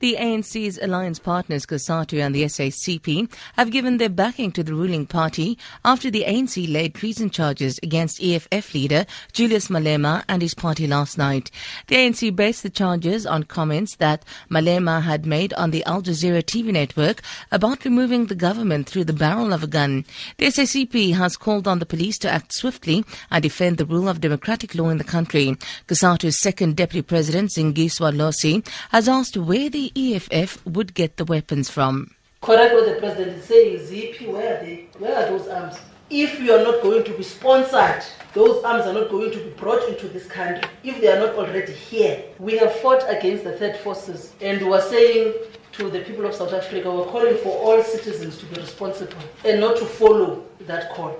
The ANC's alliance partners COSATU and the SACP have given their backing to the ruling party after the ANC laid treason charges against EFF leader Julius Malema and his party last night. The ANC based the charges on comments that Malema had made on the Al Jazeera TV network about removing the government through the barrel of a gun. The SACP has called on the police to act swiftly and defend the rule of democratic law in the country. COSATU's second deputy president Zingiswa Losi has asked where the EFF would get the weapons from. Correct what the president is saying, ZP, where are they? Where are those arms? If you are not going to be sponsored, those arms are not going to be brought into this country. If they are not already here, we have fought against the third forces and we are saying to the people of South Africa, we're calling for all citizens to be responsible and not to follow that call.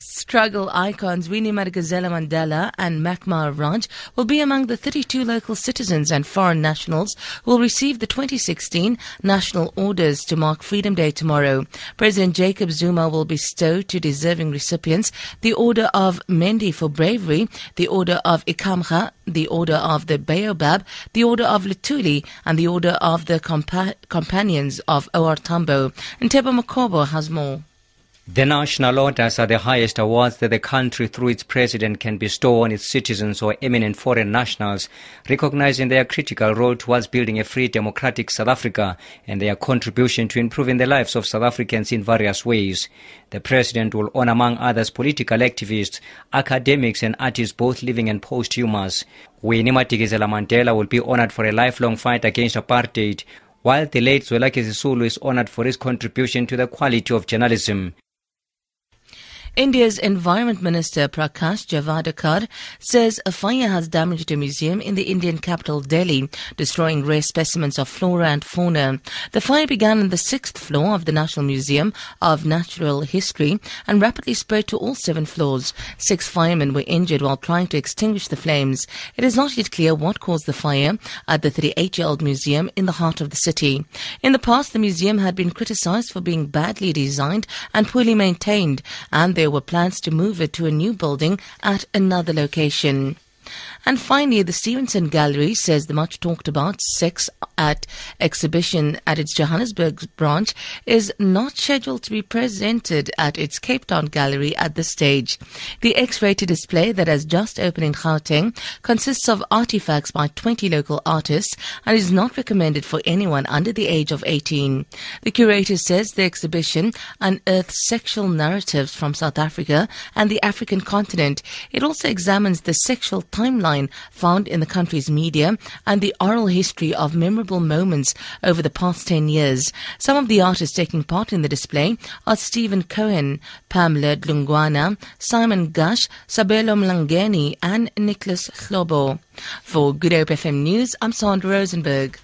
Struggle icons Winnie Madikizela Mandela and Mac Maharaj will be among the 32 local citizens and foreign nationals who will receive the 2016 National Orders to mark Freedom Day tomorrow. President Jacob Zuma will bestow to deserving recipients the Order of Mendi for bravery, the Order of Ikhamanga, the Order of the Baobab, the Order of Luthuli, and the Order of the Compa- Companions of OR Tambo. And Teba Makobo has more. The national orders are the highest awards that the country through its president can bestow on its citizens or eminent foreign nationals, recognizing their critical role towards building a free democratic South Africa and their contribution to improving the lives of South Africans in various ways. The president will honor among others political activists, academics and artists both living and posthumous. Winnie Madikizela Mandela will be honored for a lifelong fight against apartheid, while the late Zwelakhe Sisulu is honored for his contribution to the quality of journalism. India's Environment Minister Prakash Javadekar says a fire has damaged a museum in the Indian capital Delhi, destroying rare specimens of flora and fauna. The fire began on the sixth floor of the National Museum of Natural History and rapidly spread to all seven floors. Six firemen were injured while trying to extinguish the flames. It is not yet clear what caused the fire at the 38-year-old museum in the heart of the city. In the past, the museum had been criticized for being badly designed and poorly maintained, and there there were plans to move it to a new building at another location. And finally, the Stevenson Gallery says the much talked about sex at exhibition at its Johannesburg branch is not scheduled to be presented at its Cape Town gallery at this stage. The X-rated display that has just opened in Gauteng consists of artifacts by 20 local artists and is not recommended for anyone under the age of 18. The curator says the exhibition unearths sexual narratives from South Africa and the African continent. It also examines the sexual timeline found in the country's media and the oral history of memorable moments over the past 10 years. Some of the artists taking part in the display are Steven Cohen, Pamela Dlungwana, Simon Gush, Sabelo Mlangeni, and Nicholas Hlobo. For Good Hope FM News, I'm Sandra Rosenberg.